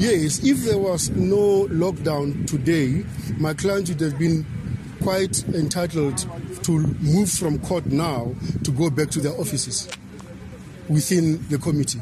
Yes, if there was no lockdown today, my client would have been quite entitled to move from court now to go back to their offices within the committee.